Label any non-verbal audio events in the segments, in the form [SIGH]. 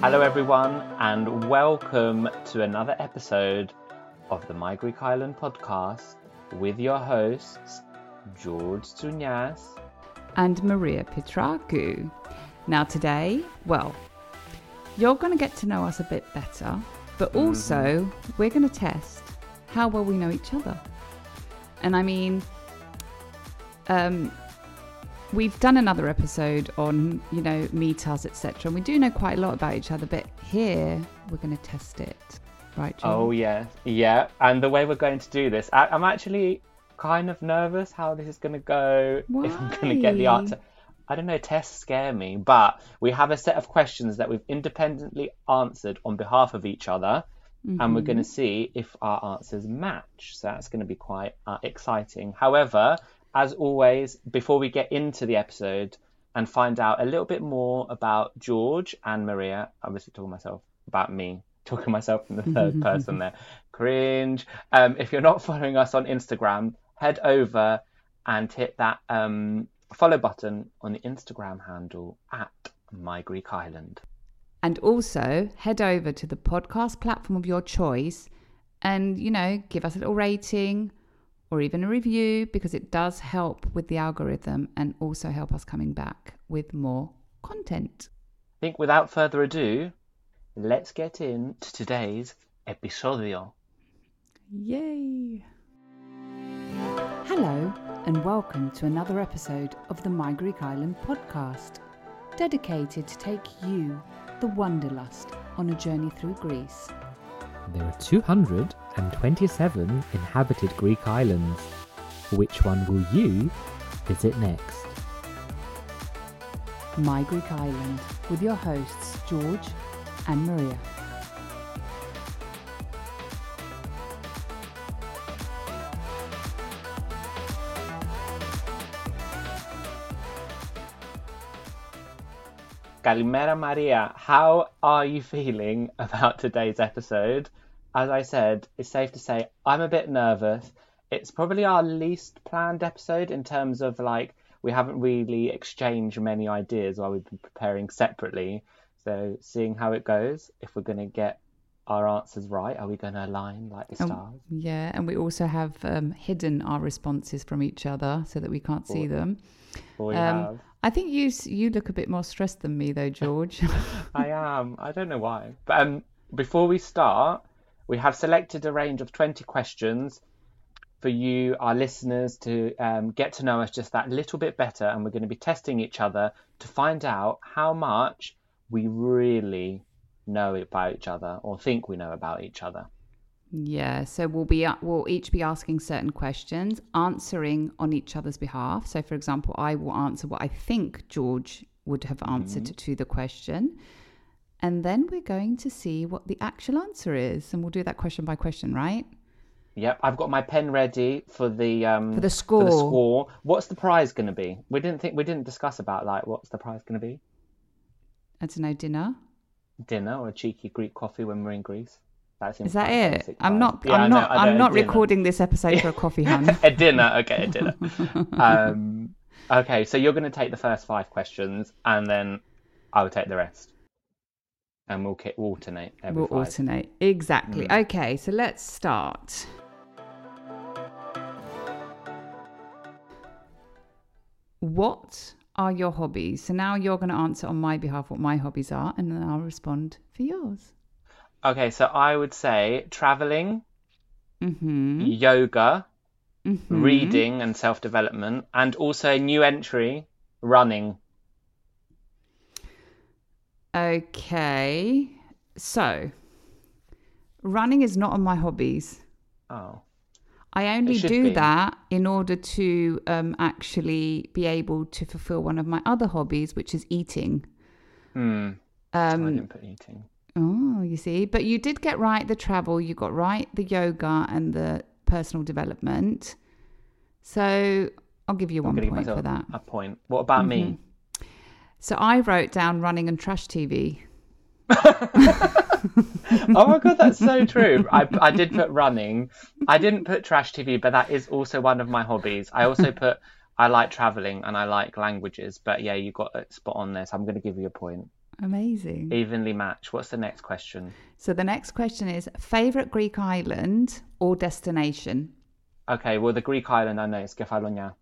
Hello, everyone, and welcome to another episode of the My Greek Island podcast with your hosts, George Tsounyas. and Maria Petraku. Now, today, well, you're going to get to know us a bit better, but also we're going to test how well we know each other. And I mean, um, we've done another episode on, you know, meet us, etc. And we do know quite a lot about each other, but here we're going to test it. Right, George? Oh, yeah, yeah. And the way we're going to do this, I- I'm actually kind of nervous how this is going to go. If I'm going to get the answer. I don't know, tests scare me, but we have a set of questions that we've independently answered on behalf of each other, and we're going to see if our answers match. So that's going to be quite uh, exciting. However, as always, before we get into the episode and find out a little bit more about George and Maria, I'm obviously talking myself about me, talking myself in the third [LAUGHS] person there, cringe. Um, if you're not following us on Instagram, head over and hit that um, follow button on the Instagram handle at My Greek Island. And also head over to the podcast platform of your choice and, you know, give us a little rating or even a review because it does help with the algorithm and also help us coming back with more content. I think without further ado, let's get into today's episodio. Yay! Hello, and welcome to another episode of the My Greek Island podcast, dedicated to take you, the Wanderlust, on a journey through Greece. There are 227 inhabited Greek islands. Which one will you visit next? My Greek Island, with your hosts George and Maria. Kalimera Maria, how are you feeling about today's episode? As I said, it's safe to say I'm a bit nervous. It's probably our least planned episode in terms of like we haven't really exchanged many ideas while we've been preparing separately. So seeing how it goes, if we're going to get our answers right, are we going to align like the Um, stars? yeah, and we also have um, hidden our responses from each other so that we can't see them. We Um. I think you you look a bit more stressed than me though, [LAUGHS] George. I am. I don't know why. But um, before we start, we have selected a range of 20 questions for you, our listeners, to um, get to know us just that little bit better. And we're going to be testing each other to find out how much we really know about each other or think we know about each other. Yeah, so we'll be we'll each be asking certain questions, answering on each other's behalf. So, for example, I will answer what I think George would have answered to the question, and then we're going to see what the actual answer is, and we'll do that question by question, right? Yep, I've got my pen ready for the um For the For the score. score. What's the prize going to be? We didn't think we didn't discuss about like what's the prize going to be? I don't know, dinner. Dinner or a cheeky Greek coffee when we're in Greece. That seems Is that it? basic I'm not. Yeah, I I'm not. I know, I'm not recording this episode for a coffee, [LAUGHS] hun. a dinner, okay, a dinner. [LAUGHS] um, okay, so you're going to take the first five questions, and then I'll take the rest, and we'll we'll alternate every We'll five. alternate. Exactly. Mm. Okay, so let's start. What are your hobbies? So now you're going to answer on my behalf what my hobbies are, and then I'll respond for yours. Okay, so I would say traveling, Mm-hmm. yoga, Mhm. reading, and self development, and also a new entry, running. Okay. So, running is not on my hobbies. Oh, I only do be. that in order to um, actually be able to fulfill one of my other hobbies, which is eating. hmm. I Um, didn't put eating. oh, you see, but you did get right the travel, you got right the yoga and the personal development. So I'll give you I'm one point for that. a point. What about me? So I wrote down running and trash TV. [LAUGHS] oh my god, that's so true. I, I did put running. I didn't put trash TV, but that is also one of my hobbies. I also [LAUGHS] put I like traveling and I like languages. But yeah, you got it spot on there, so I'm going to give you a point. Amazing. Evenly match. What's the next question? So the next question is favorite Greek island or destination? Okay, well the Greek island I know is Kefalonia.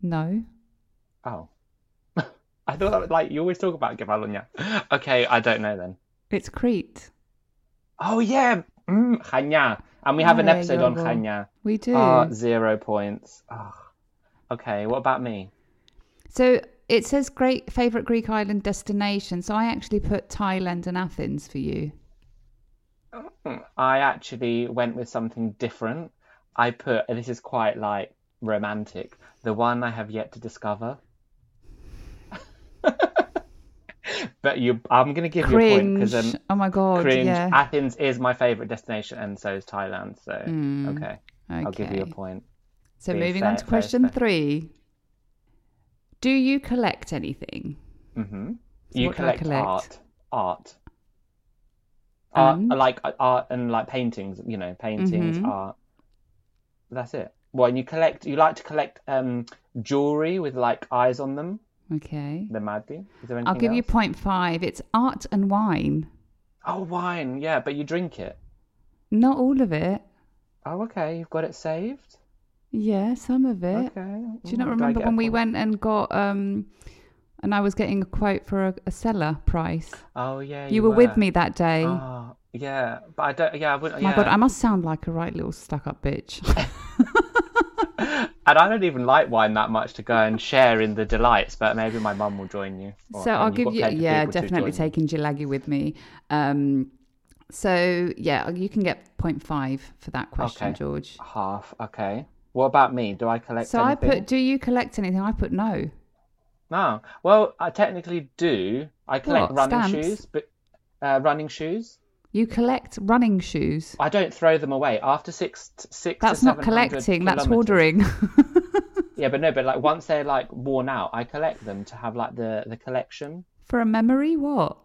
No. Oh, I thought that was like you always talk about Kefalonia. Okay, I don't know then. It's Crete. Oh yeah, mm, Chania, and we have an Yeah, episode you're on wrong. Chania. We do. Ah, zero points. Oh. Okay, what about me? So it says great favorite Greek island destination. So I actually put Thailand and Athens for you. I actually went with something different. I put, and this is quite like romantic, the one I have yet to discover. But you, I'm going to give you a point because um, oh my god. cringe. Yeah. Athens is my favorite destination, and so is Thailand. So Mm, okay, I'll give you a point. So Fair, moving on to question fair. three. Do you collect anything? hmm So you what do I collect, collect? art, art, art, And? like uh, art and like paintings. You know, paintings, Mhm. art. That's it. Well, and you collect. You like to collect um jewelry with like eyes on them. Okay. The Mati. Is there anything I'll give you else? point five. It's art and wine. Oh, wine. Yeah, but you drink it. Not all of it. Oh, okay. You've got it saved. Yeah, some of it. Okay. Do you not remember when we went and got um and I was getting a quote for a, a cellar price? Oh yeah. You, were, with me that day. Oh, yeah, but I don't. Yeah, I wouldn't. My yeah. god, I must sound like a right little stuck up bitch. [LAUGHS] [LAUGHS] And I don't even like wine that much to go and share in the delights, but maybe my mum will join you. Or- so I'll give you yeah, definitely taking Jilagi with me. Um so yeah, you can get point five for that question, Okay. George. half. Okay. What about me? Do I collect? So I anything? put do you collect anything? I put no. No. Well, I technically do. I collect What, running stamps? shoes, but uh, running shoes. You collect running shoes. I don't throw them away after six, six. That's not collecting, that's ordering. [LAUGHS] Yeah, but no, but like once they're like worn out, I collect them to have like the the collection. For a memory, what?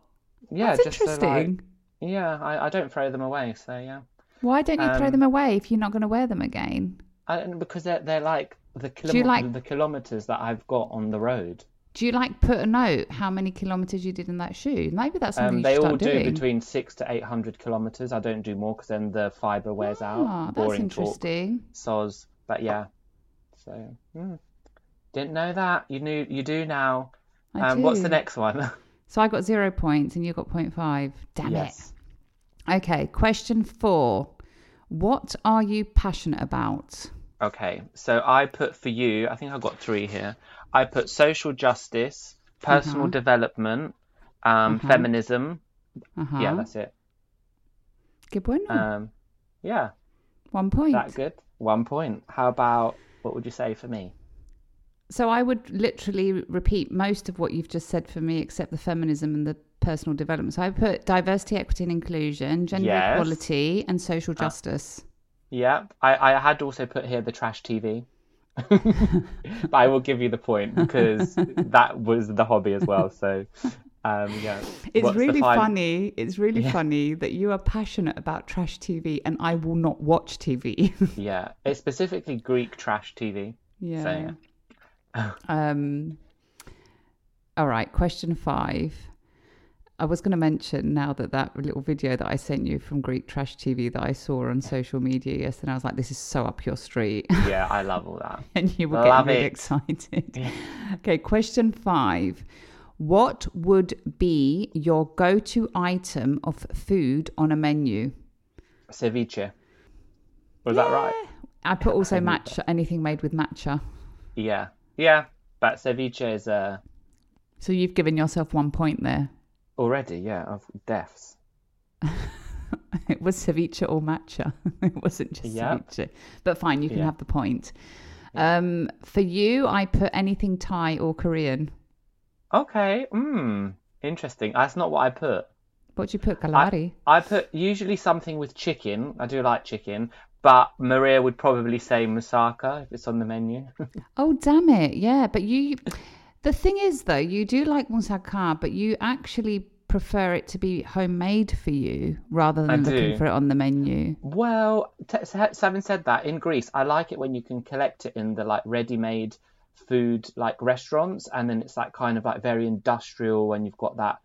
Yeah, That's just so, interesting. like, yeah, I, I don't throw them away. So yeah, Why don't you throw Um, them away if you're not going to wear them again? I, because they're they're like the you like- the kilometers that I've got on the road. Do you like put a note how many kilometers you did in that shoe? Maybe that's something Um, they all do doing. between six to eight hundred kilometers. I don't do more because then the fiber wears out. Ah, that's Boring talk. interesting. soz. But yeah, so hmm. didn't know that. You knew. You do now. I Um, what's the next one? [LAUGHS] So I got zero points and you got point five. Damn yes. it. Okay, question four. What are you passionate about? Okay, so I put for you. I think I've got three here. I put social justice, personal Uh-huh. development, um, Uh-huh. feminism. Uh-huh. Yeah, that's it. Que bueno. Um, yeah, One point. that good. One point. How about what would you say for me? So I would literally repeat most of what you've just said for me, except the feminism and the personal development. So I put diversity, equity, and inclusion, gender Yes. equality, and social Ah. justice. Yeah, I, I had also put here the trash TV. But [LAUGHS] I will give you the point because that was the hobby as well. So, um, yeah. It's What's really funny. It's really funny that you are passionate about trash TV and I will not watch TV. [LAUGHS] Yeah, it's specifically Greek trash TV. yeah. So, yeah. Um, all right, question five. I was going to mention now that that little video that I sent you from Greek Trash TV that I saw on social media yesterday, I was like, this is so up your street. [LAUGHS] Yeah, I love all that. and you were Love getting really it. excited. Okay, question five. What would be your go to item of food on a menu? Ceviche. Was that right? I put also matcha, anything made with matcha. Yeah. Yeah, but ceviche is uh, So you've given yourself one point there. Already, yeah, of deaths. [LAUGHS] It was ceviche or matcha. [LAUGHS] it wasn't just Yep. ceviche. But fine, you can Yeah. have the point. Um, for you, I put anything Thai or Korean. Okay, hmm, interesting. That's not what I put. What do you put, kalari? I put usually something with chicken. I do like chicken, but Maria would probably say moussaka if it's on the menu. [LAUGHS] Oh, damn it. Yeah, but you. The thing is, though, you do like moussaka, but you actually prefer it to be homemade for you rather than looking for it on the menu. well, t- having said that, in Greece, I like it when you can collect it in the like ready-made food like restaurants, and then it's like kind of like very industrial when you've got that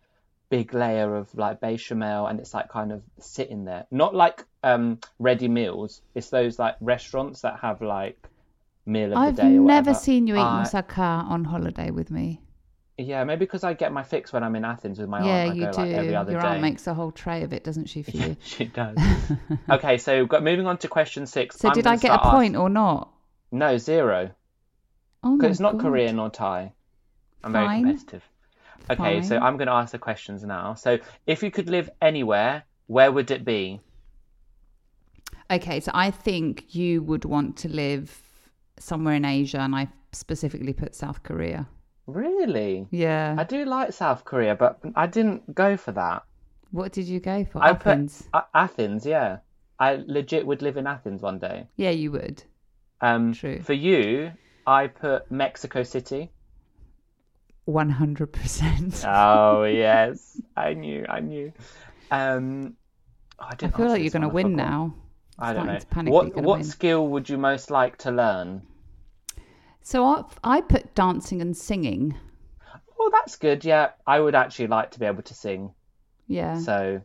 big layer of like bechamel, and it's like kind of sitting there. Not like um ready meals. It's those like restaurants that have like meal of I've the day. Or never seen you eat I- moussaka on holiday with me. Yeah, maybe because I get my fix when I'm in Athens with my yeah, aunt. I you go do. like every other Your day. aunt makes a whole tray of it, doesn't she, for you? [LAUGHS] she does. [LAUGHS] okay, so got, moving on to question six. So I'm did I get a point ask- or not? No, zero. Oh my Because it's not God. Korean or Thai. I'm very competitive. Okay, so I'm going to ask the questions now. So, if you could live anywhere, where would it be? Okay, so I think you would want to live somewhere in Asia, and I specifically put South Korea. Really? Yeah. I do like South Korea, but I didn't go for that. What did you go for? I Athens. put A- Athens. Yeah, I legit would live in Athens one day. Yeah, you would. Um, True. For you, I put Mexico City. One hundred percent. Oh [LAUGHS] yes, I knew, I knew. Um, oh, I, I feel like you're going to win now. I don't know. what what win. skill would you most like to learn? So I, I put dancing and singing. Well, that's good. Yeah, I would actually like to be able to sing. Yeah. So,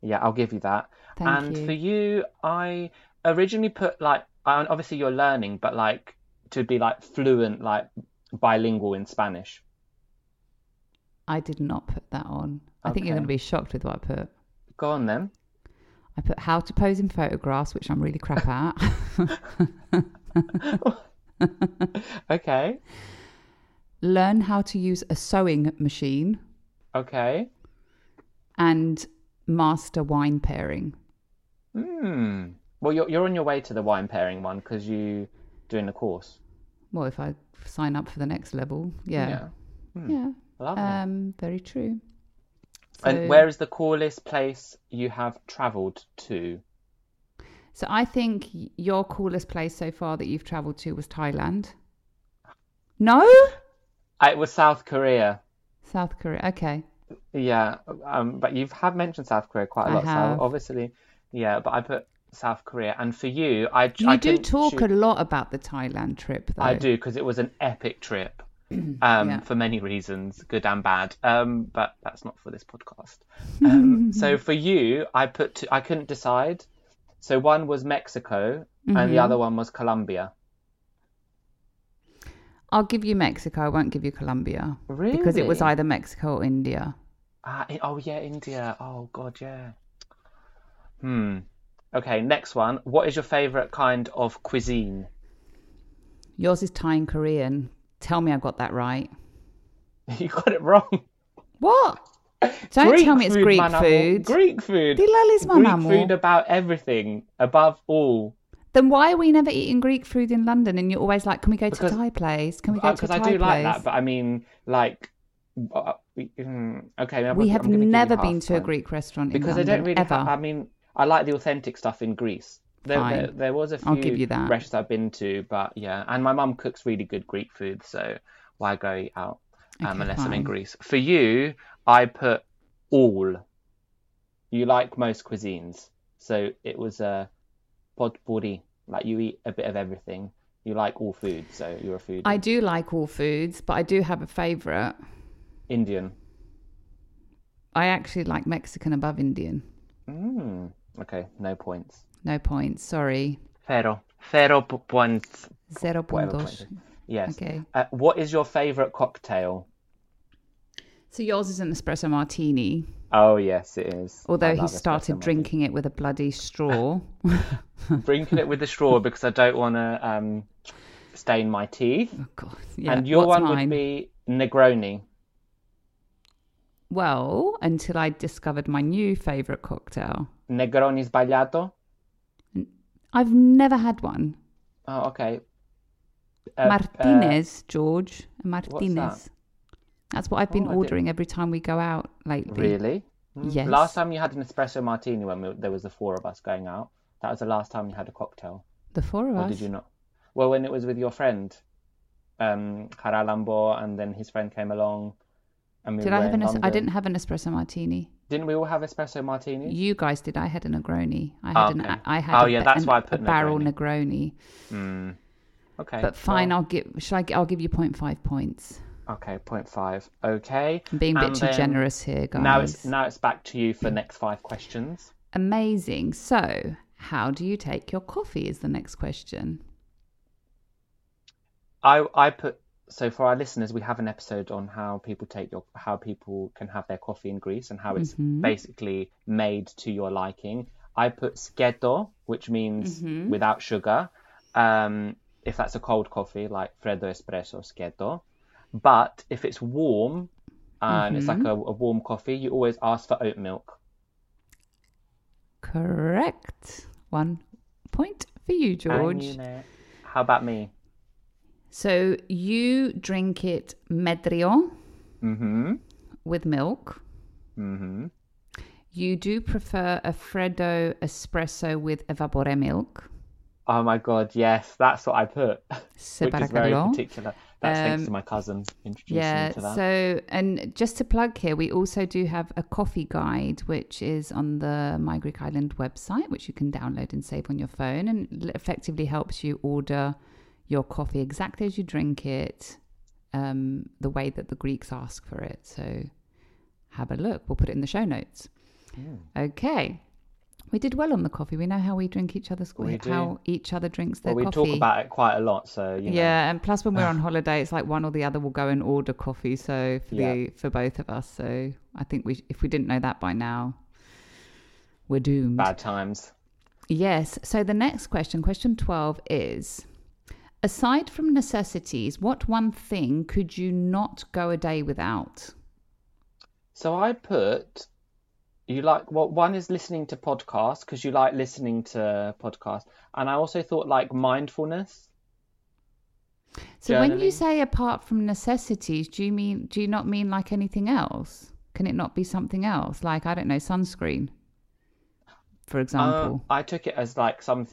yeah, I'll give you that. Thank and you. for you, I originally put like, I- obviously you're learning, but like to be like fluent, like bilingual in Spanish. I did not put that on. I think you're going to be shocked with what I put. Go on then. I put how to pose in photographs, which I'm really crap at. [LAUGHS] Okay. Learn how to use a sewing machine Okay. and master wine pairing. Hmm. Well, you're you're on your way to the wine pairing one because you're doing the course. Well, if I sign up for the next level, yeah, Yeah. yeah, Lovely. um, very true. And where is the coolest place you have travelled to? So I think your coolest place so far that you've travelled to was Thailand. No, Uh, It was South Korea. South Korea. Okay, Yeah, um, but you have had mentioned South Korea quite a lot, so obviously, yeah. But I put South Korea, and for you, I you I do talk choose- a lot about the Thailand trip, though. I do because it was an epic trip, [CLEARS THROAT] um, Yeah. for many reasons, good and bad. Um, but that's not for this podcast. [LAUGHS] Um, so for you, I put two, I couldn't decide. So one was Mexico, and the Mm-hmm. other one was Colombia. I'll give you Mexico. I won't give you Colombia Really? because it was either Mexico or India. Ah, oh yeah, India. Oh god, yeah. Hmm. Okay, next one. What is your favorite kind of cuisine? Yours is Thai and Korean. Tell me I got that right. [LAUGHS] You got it wrong. What? Don't Greek tell me it's food, Greek food. Greek food. Dilalis, man, Greek amo. food about everything, above all. Then why are we never eating Greek food in London? And you're always like, can we go to Because- a Thai place? Can we go to a Because Thai I do place? like that, but I mean, like, uh, we- mm, okay. I'm we have I'm gonna give you never been to a. Greek restaurant in because I don't really. ever. ha- I mean, I like the authentic stuff in Greece. There, Fine. there, there was a few I'll give you that. restaurants I've been to, but yeah, and my mum cooks really good Greek food, so why go out um, Okay, unless I'm in. Greece? For you, I put all. You like most cuisines, so it was a potpourri. Like you eat a bit of everything. You like all food, so you're a foodie. I do like all foods, but I do have a favourite. Indian. I actually like Mexican above Indian. Mm. Okay, no points. No points. Sorry. Zero. Zero points. Zero puntos. Yes. Okay. Uh, what is your favorite cocktail? So yours is an espresso martini, Oh yes, it is. Although he started drinking it with a bloody straw. [LAUGHS] drinking it with a straw because I don't want to um, stain my teeth. oh God. Yeah. and your What's one mine? would be Negroni. Well, until I discovered my new favourite cocktail. Negroni sbagliato. I've never had one. Oh, okay. Uh, Martinez, George. Martinez. that? That's what I've been Oh, ordering every time we go out uh, lately. really? Mm. Yes. Last time you had an espresso martini when we, there was the four of us going out. That was the last time you had a cocktail. The four of Or us. did you not? Well, when it was with your friend, um, Haralambo, and then his friend came along. And we Did I have an? es- I didn't have an espresso martini. Didn't we all have espresso martinis? You guys did. I had a Negroni. I Oh, had an. I had. Oh, a, yeah, that's an- why I put a barrel Negroni. Negroni. Mm. Okay. But fine, well, I'll give. Shall I? I'll give you 0.5 points. Okay, point five. Okay. I'm being a bit too generous here, guys. Now it's now it's back to you for next five questions. Amazing. So, how do you take your coffee? Is the next question. I I put so for our listeners, we have an episode on how people take your how people can have their coffee in Greece and how it's Mm-hmm. basically made to your liking. I put sketo, which means Mm-hmm. without sugar. Um, if that's a cold coffee, like freddo espresso sketo. But if it's warm and it's Mm-hmm. like a, a warm coffee, you always ask for oat milk. Correct. One point for you, George. you know- how about me? So you drink it medrio Mm-hmm. with milk. Mm-hmm. You do prefer a Freddo espresso with evapore milk. Oh my god, yes, that's what I put. [LAUGHS] Se Which is very particular. That's thanks Um, to my cousin introducing Yeah, me to that. so and just to plug here, we also do have a coffee guide, which is on the My Greek Island website, which you can download and save on your phone, and effectively helps you order your coffee exactly as you drink it, um, the way that the Greeks ask for it. So have a look. We'll put it in the show notes. Hmm. Okay. We did well on the coffee. We know how we drink each other's We how each other drinks their well, we coffee. talk about it quite a lot, so you know. Yeah, and plus when we're on [SIGHS] holiday, it's like one or the other will go and order coffee. So for the for both of us, so I think we if we didn't know that by now, we're doomed. Bad times. Yes. So the next question, question twelve, is: aside from necessities, what one thing could you not go a day without? So I put you like well one is listening to podcasts because you like listening to podcasts, and I also thought like mindfulness. So when you say apart from necessities, do you mean do you not mean like anything else? Can it not be something else, like I don't know, sunscreen, for Uh, example? I took it as like something.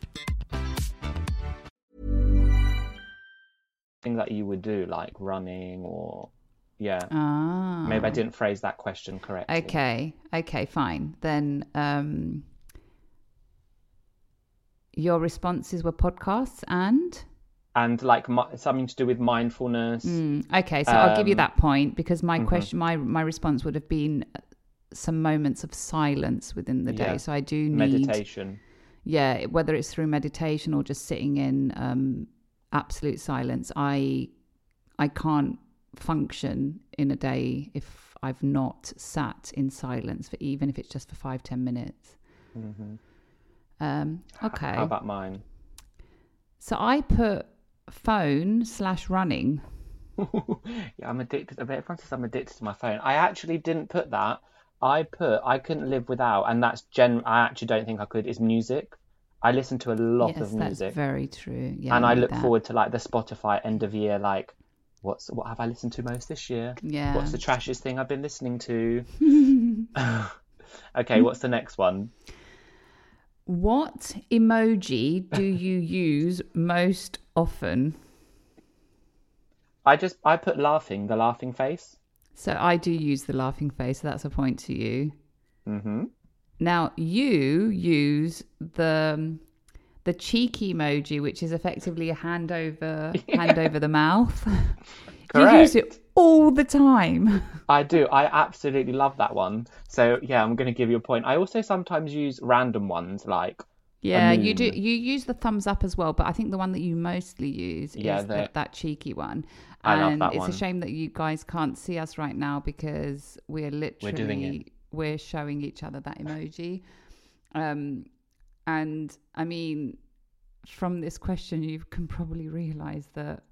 thing that you would do, like running or yeah. Ah. Maybe I didn't phrase that question correctly. Okay. Okay. Fine. Then, um, Your responses were podcasts and. and like mi- something to do with mindfulness. Mm, okay, so I'll give you Um, that point because my mhm. question, my my response would have been uh, some moments of silence within the day. Yeah. So I do need, meditation. yeah, whether it's through meditation or just sitting in um, absolute silence. I I can't function in a day if I've not sat in silence for even if it's just for five ten minutes. hmm Um, okay, How about mine? so I put phone slash running. [LAUGHS] yeah, I'm addicted. Everyone says I'm addicted to my phone. I actually didn't put that. I put I couldn't live without, and that's gen. I actually don't think I could. Is music. I listen to a lot yes, of music, that's very true. Yeah, and I I look that. forward to like the Spotify end of year. Like, what's what have I listened to most this year? Yeah. What's the trashiest thing I've been listening to? [LAUGHS] [LAUGHS] okay, what's the next one? What emoji do you [LAUGHS] use most often? I just I put laughing, the laughing face. So I do use the laughing face. So that's a point to you. Mm-hmm. Now you use the um, the cheeky emoji, which is effectively a hand over [LAUGHS] hand over the mouth. Correct. [LAUGHS] you use it all the time. [LAUGHS] I do. I absolutely love that one. So yeah, I'm going to give you a point. I also sometimes use random ones like Yeah, you do. You use the thumbs up as well, but I think the one that you mostly use Yeah, is the- that, that cheeky one. I love and that it's one. a shame that you guys can't see us right now because we're literally we're doing it. We're showing each other that emoji. Um, and I mean, from this question, you can probably realize that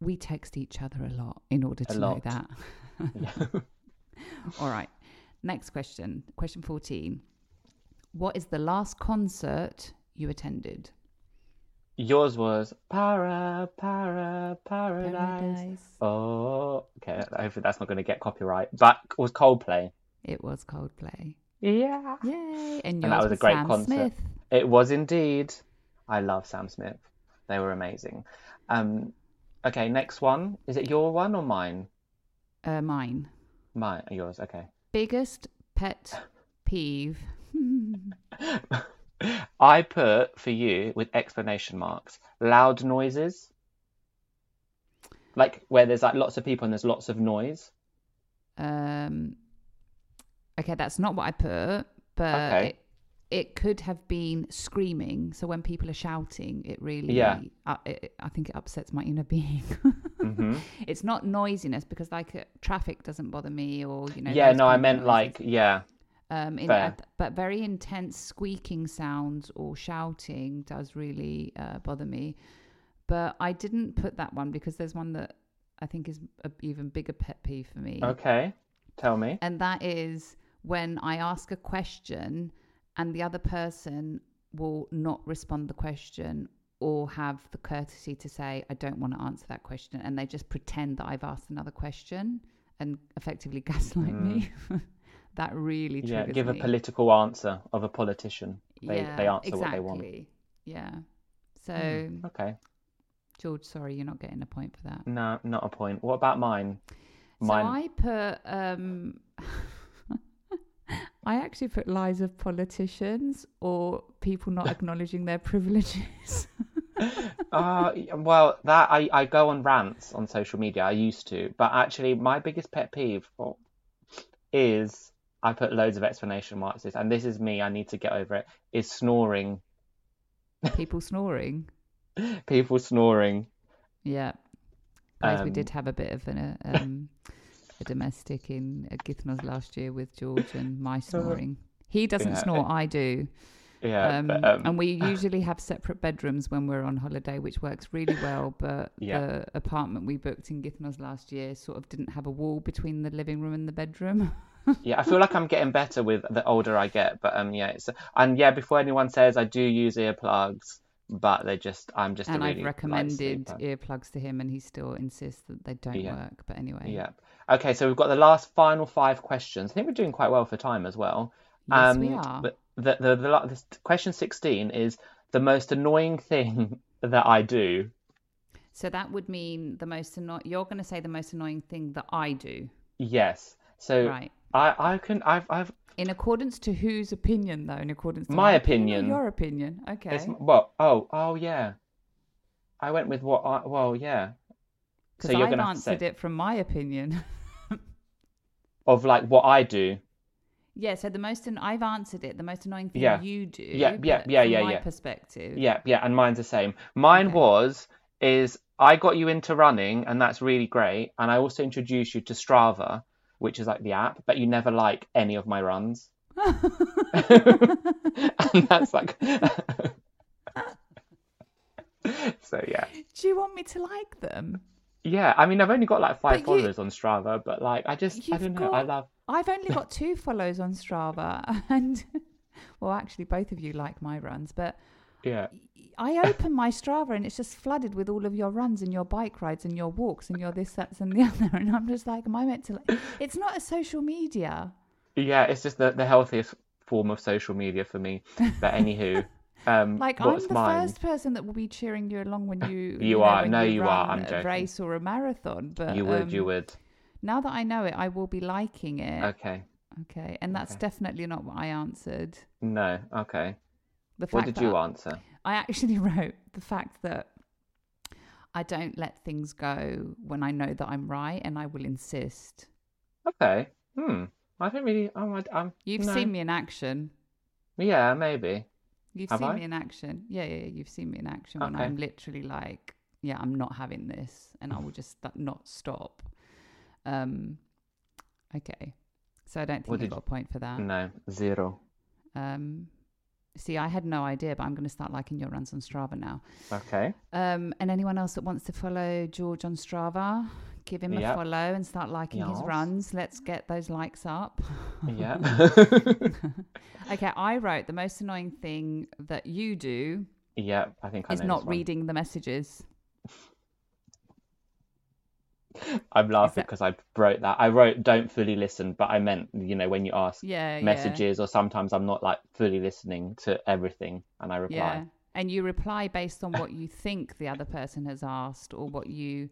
we text each other a lot in order to know that. Yeah. [LAUGHS] [LAUGHS] All right. Next question. Question 14. What is the last concert you attended? Yours was para para paradise. Paradise. Oh, okay. Hopefully that's not going to get copyright. But it was Coldplay. It was Coldplay. Yeah. Yay. And, And that was a great Sam concert. Smith. It was indeed. I love Sam Smith. They were amazing. Um, okay, next one. Is it your one or mine? Uh, mine. Mine. Yours. Okay. Biggest pet peeve. [LAUGHS] I put for you with explanation marks loud noises. Like where there's like lots of people and there's lots of noise. Um, okay, that's not what I put, but Okay. it, it could have been screaming. So when people are shouting, it really, Yeah. uh, it, I think it upsets my inner [LAUGHS] being. hmm It's not noisiness because like uh, traffic doesn't bother me or you know. yeah, no, I meant noises. like yeah. um, in, fair. but very intense squeaking sounds or shouting does really uh, bother me. But I didn't put that one because there's one that I think is a even bigger pet peeve for me, Okay, tell me. and that is when I ask a question and the other person will not respond the question or have the courtesy to say I don't want to answer that question and they just pretend that I've asked another question and effectively [LAUGHS] gaslight me. [LAUGHS] that really Mm. Yeah, triggers give a political answer of a politician. They they answer exactly. what they want. Yeah. So Okay. George, sorry, you're not getting a point for that. No, not a point. What about mine? Mine. So. I put um [LAUGHS] I actually put lies of politicians or people not [LAUGHS] acknowledging their privileges. [LAUGHS] Uh, well, that I, I go on rants on social media. I used to, but actually, my biggest pet peeve is I put loads of explanation marks. This, and this is me. I need to get over it. Is snoring. people snoring. [LAUGHS] People snoring. Yeah. Guys, we Um, did have a bit of an, uh, um, a domestic in uh, Kythnos last year with George and [LAUGHS] my snoring. He doesn't Yeah, snore, I do. Yeah, Um, but, um, and we [SIGHS] usually have separate bedrooms when we're on holiday, which works really well. But Yeah. the apartment we booked in Kythnos last year sort of didn't have a wall between the living room and the bedroom. [LAUGHS] yeah, I feel like I'm getting better with the older I get. But um, yeah, it's and yeah. Before anyone says I do use earplugs, but they just I'm just a and really I've recommended earplugs to him, and he still insists that they don't Yeah. work. But anyway, Yeah. Okay, so we've got the last final five questions. I think we're doing quite well for time as well. Yes, we um, are. but The, the, the, this question 16 is the most annoying thing [LAUGHS] that I do. so that would mean the most annoying. You're going to say the most annoying thing that I do, Yes. So right? I I can I've I've In accordance to whose opinion, though? In accordance to My or opinion. your opinion. Okay. it's well oh oh yeah. I went with what I well yeah. Because so you're I've answered it from my opinion. [LAUGHS] of like what I do. yeah. So the most an- I've answered it. The most annoying thing Yeah. you do. Yeah, yeah, yeah, yeah, my yeah. perspective. Yeah, yeah, and mine's the same. Mine Okay. was is I got you into running, and that's really great. And I also introduced you to Strava, which is like the app, but you never like any of my runs. [LAUGHS] and that's like [LAUGHS] so yeah Do you want me to like them? Yeah i mean i've only got like five you- followers on strava but like i just i don't know i love I've only [LAUGHS] got two follows on Strava, [LAUGHS] and well, actually, both of you like my runs, but yeah I open my Strava and it's just flooded with all of your runs and your bike rides and your walks and your this, that's, and the [LAUGHS] other. And I'm just like, am I meant to? Like... It's not a social media. yeah it's just the, the healthiest form of social media for me but anywho um Like I'm the mine first person that will be cheering you along when you. [LAUGHS] You know, are. No, you are. run I'm a joking. race or a marathon, but you would you um, would Now that I know it, I will be liking it. okay Okay, and that's Okay. definitely not what I answered. no okay what did you answer I actually [LAUGHS] wrote the fact that I don't let things go when I know that I'm right, and I will insist. okay hmm i don't really i'm, I'm You've no. seen me in action. yeah maybe You've Have seen I? me in action. Yeah, yeah, yeah, you've seen me in action when Okay. I'm literally like, yeah, I'm not having this, and I will [SIGHS] just st- not stop. Um, okay, so I don't think What I got you- a point for that. no zero Um, see, I had no idea, but I'm going to start liking your runs on Strava now. okay Um, and anyone else that wants to follow George on Strava, give him a follow and start liking his runs. Let's get those likes up. yeah [LAUGHS] [LAUGHS] okay, I wrote the most annoying thing that you do yeah i think i is not one. reading the messages. [LAUGHS] I'm laughing that- because I wrote that. I wrote "don't fully listen," but I meant you know when you ask Yeah, yeah. messages, or sometimes I'm not like fully listening to everything, and I reply. Yeah. And you reply based on what you think the other person has asked or what you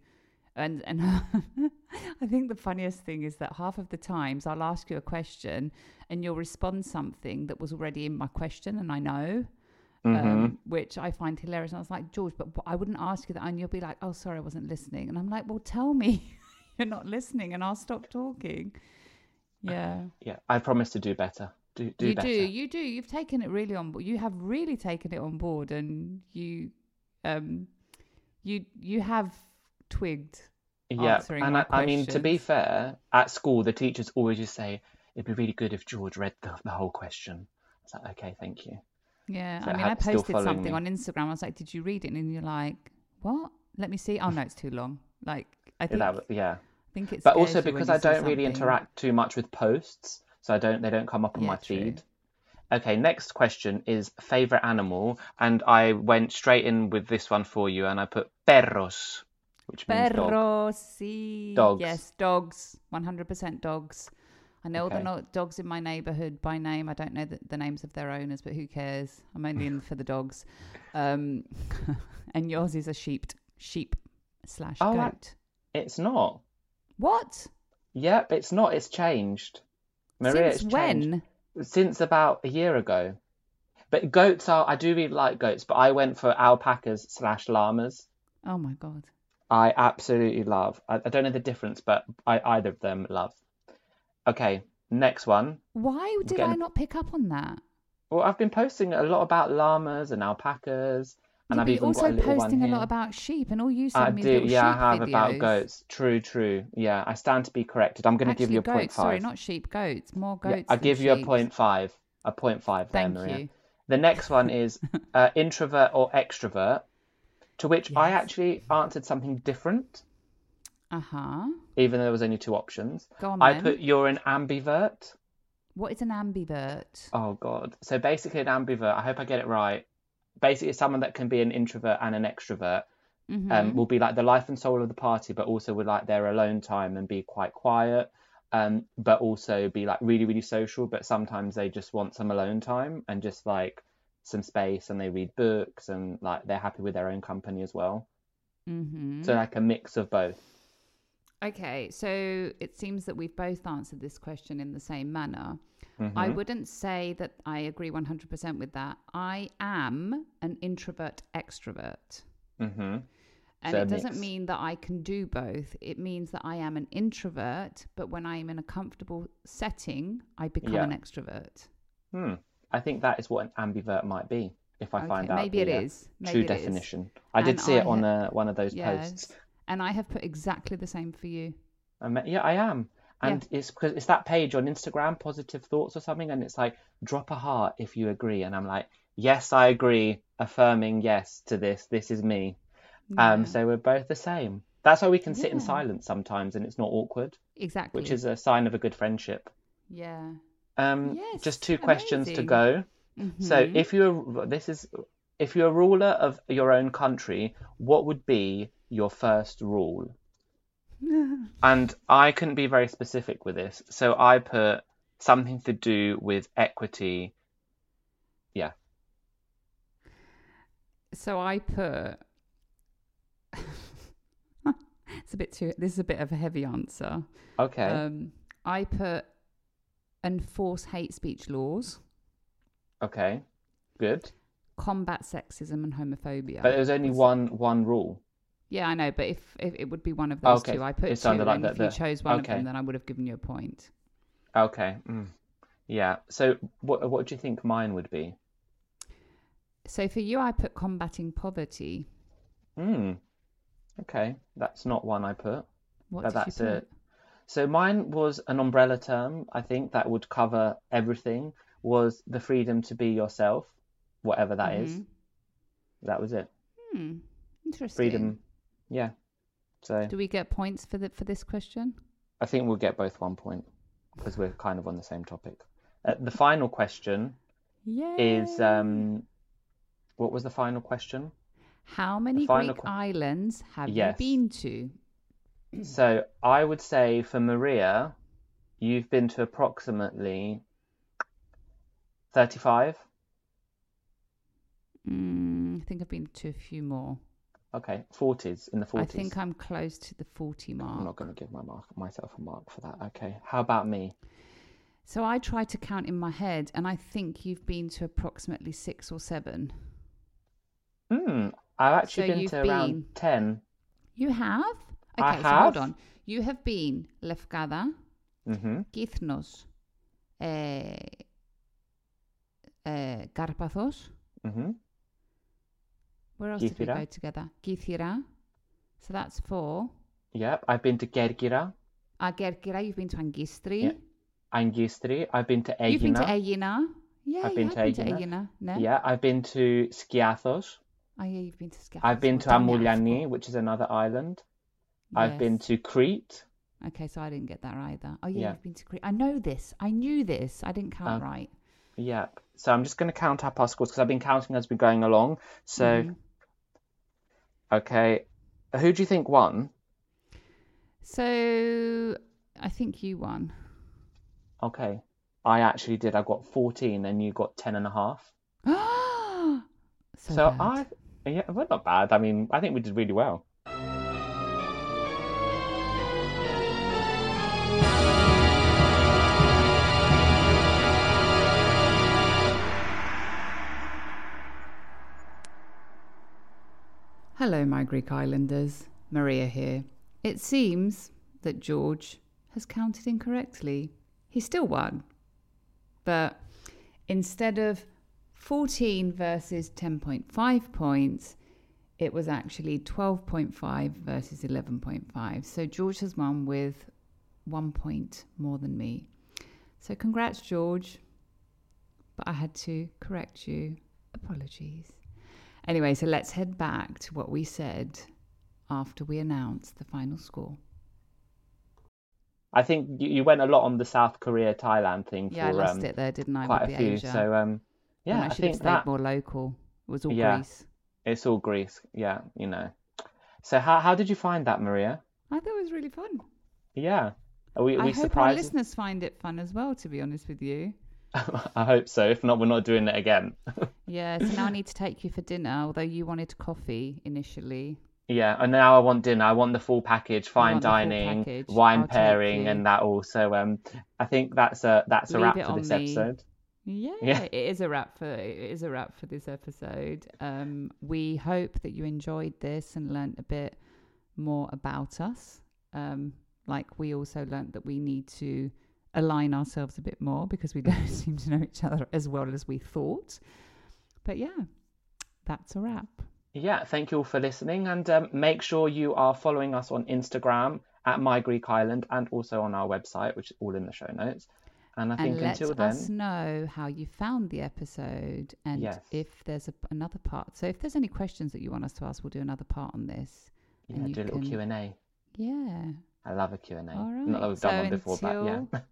and and [LAUGHS] I think the funniest thing is that half of the times I'll ask you a question and you'll respond something that was already in my question and I know. Mm-hmm. Um, which I find hilarious. And I was like, George, but I wouldn't ask you that. And you'll be like, oh, sorry, I wasn't listening. And I'm like, well, tell me [LAUGHS] you're not listening and I'll stop talking. Yeah. Yeah, I promise to do better. Do do better. you better. do you do you've taken it really on board you have really taken it on board and you um you you have twigged yeah, and I, I mean to be fair, at school the teachers always just say it'd be really good if George read the, the whole question. It's like okay, thank you. yeah So i mean i posted something me. on instagram i was like did you read it and you're like what let me see oh no it's too long like i Yeah, think, that yeah. I think it's but also because I don't really interact too much with posts, so I don't they don't come up on Yeah, my true. feed. Okay, next question is favorite animal, and I went straight in with this one for you, and I put perros, which means dog. Dogs. Yes, dogs. 100% dogs. I know all the Okay. no- dogs in my neighbourhood by name. I don't know the, the names of their owners, but who cares? I'm only in [LAUGHS] for the dogs. Um, [LAUGHS] and yours is a sheep, sheep slash Oh, goat. I- It's not. What? Yep, it's not. It's changed. Maria, Since it's changed. when? Since about a year ago. But goats are. I do really like goats, but I went for alpacas slash llamas. Oh my god. I absolutely love. I, I don't know the difference, but I either of them love. Okay, next one. Why did getting- I not pick up on that? Well, I've been posting a lot about llamas and alpacas, and Yeah, I've even also got a posting a lot about sheep, and all you I send me do, yeah, I have about videos. goats. True, true. Yeah, I stand to be corrected. I'm going to give you a goats. point Sorry, not sheep. Goats. More Yeah, goats. I than give you a point five. A point five there, Thank Maria. you. The next one is [LAUGHS] uh, introvert or extrovert, to which I actually answered something different, Uh huh. even though there was only two options. Go on I then. put you're an ambivert. What is an ambivert? Oh God! So basically, an ambivert. I hope I get it right. Basically, someone that can be an introvert and an extrovert. Mhm. Um, will be like the life and soul of the party, but also would like their alone time and be quite quiet. Um, but also be like really, really social. But sometimes they just want some alone time and just like some space, and they read books and like they're happy with their own company as well. Mm-hmm. So like a mix of both. Okay, so it seems that we've both answered this question in the same manner. Mm-hmm. I wouldn't say that I agree 100% with that. I am an introvert extrovert. Mm-hmm. And So it doesn't mix. mean that I can do both. It means that I am an introvert, but when I am in a comfortable setting, I become Yeah. an extrovert. Hmm. I think that is what an ambivert might be. If I Okay, find out maybe the it uh. Maybe true it is. definition. I did And see it on ha- uh, one of those Yes. posts. And I have put exactly the same for you. I yeah, I am. And it's because it's that page on Instagram, positive thoughts or something, and it's like drop a heart if you agree, and I'm like, yes, I agree, affirming yes to this. This is me. Um, so we're both the same. That's why we can sit in silence sometimes, and it's not awkward, Exactly. which is a sign of a good friendship. yeah. Um, Yes, just two questions to go. So Mhm. if you're this is if you're a ruler of your own country, what would be your first rule? [LAUGHS] And I couldn't be very specific with this, so I put something to do with equity. Yeah. So I put. [LAUGHS] it's a bit too. This is a bit of a heavy answer. Okay. Um, I put enforce hate speech laws, okay. Good. combat sexism and homophobia. But there's only one one rule. Yeah, I know, but if, if it would be one of those Okay, two, I put it two, like and that if you there. chose one of Okay. them, then I would have given you a point. Okay. Mm. Yeah. So what what do you think mine would be? So for you, I put combating poverty. Hmm. Okay. That's not one I put. What But did that's you put? So mine was an umbrella term, I think, that would cover everything, was the freedom to be yourself, whatever that is. Mhm. That was it. Hmm. Interesting. Freedom. Yeah. So Do we get points for the for this question? I think we'll get both one point because we're kind of on the same topic. Uh, the final question Yeah. is um, what was the final question? How many Greek que- islands have Yes. you been to? [CLEARS THROAT] So I would say for Maria, you've been to approximately 35. Mm, I think I've been to a few more. Okay, 40s in the 40s. I think I'm close to the 40 mark. I'm not going to give my mark myself a mark for that. Okay. How about me? So I try to count in my head, and I think you've been to approximately six or seven. Hmm. I've actually So been to around 10. You have? Okay, I so hold on. You have been Lefkada, Mm-hmm. Kythnos, uh, uh, Karpathos. Mm-hmm. Where else did we go together? Kythira. So that's four. Yep. I've been to Kerkira, Agerkira, you've been to Angistri. Yeah. Angistri. I've been to Egina. You've been to Egina. Yeah, I've been have to been to. No? Yeah. I've been to Skiathos. Oh, yeah, you've been to Skiathos. I've been to Well done, yeah, I Amouliani, forgot. which is another island. I've been to Crete. Okay, so I didn't get that either. Oh, yeah, Yeah. you've been to Crete. I know this. I knew this. I didn't count Oh. right. Yep. So I'm just going to count up our scores because I've been counting as we're going along. So, Mhm. okay. Who do you think won? So I think you won. Okay. I actually did. I got 14 and you got 10 and a half. [GASPS] so So bad. I, yeah, well, not bad. I mean, I think we did really well. Hello, my Greek islanders. Maria here. It seems that George has counted incorrectly. He still won. But instead of 14 versus 10.5 points, it was actually 12.5 versus 11.5. So George has won with one point more than me. So congrats, George. But I had to correct you. Apologies. Anyway, so let's head back to what we said after we announced the final score. I think you, you went a lot on the South Korea Thailand thing Yeah, I for lost um, it there, didn't I? quite a few. Asia. So um, yeah, I I should have think stayed that more local. It was all Yeah. Greece. it's all Greece. Yeah, you know. So how how did you find that, Maria? I thought it was really fun. Yeah. Are we, are I we hope our listeners find it fun as well, to be honest with you. [LAUGHS] I hope so. If not, we're not doing it again. [LAUGHS] Yeah, so now I need to take you for dinner, although you wanted coffee initially. Yeah, and now I want dinner. I want the full package, fine want the full dining, package. wine I'll pairing, and that all. So um, I think that's a that's a Leave wrap for this the- episode. Yeah, Yeah. it is a wrap for it is a wrap for this episode. Um, we hope that you enjoyed this and learnt a bit more about us. Um, like we also learnt that we need to align ourselves a bit more because we don't [LAUGHS] seem to know each other as well as we thought. But yeah, that's a wrap. Yeah, thank you all for listening, and um, make sure you are following us on Instagram at My Greek Island, and also on our website, which is all in the show notes. And I think and let until then, us know how you found the episode and Yes. if there's a, another part. So if there's any questions that you want us to ask, we'll do another part on this. yeah, and do a little Q and A. Yeah. I love a Q and A. All right. Not that we've so done one before, until, but yeah. [LAUGHS]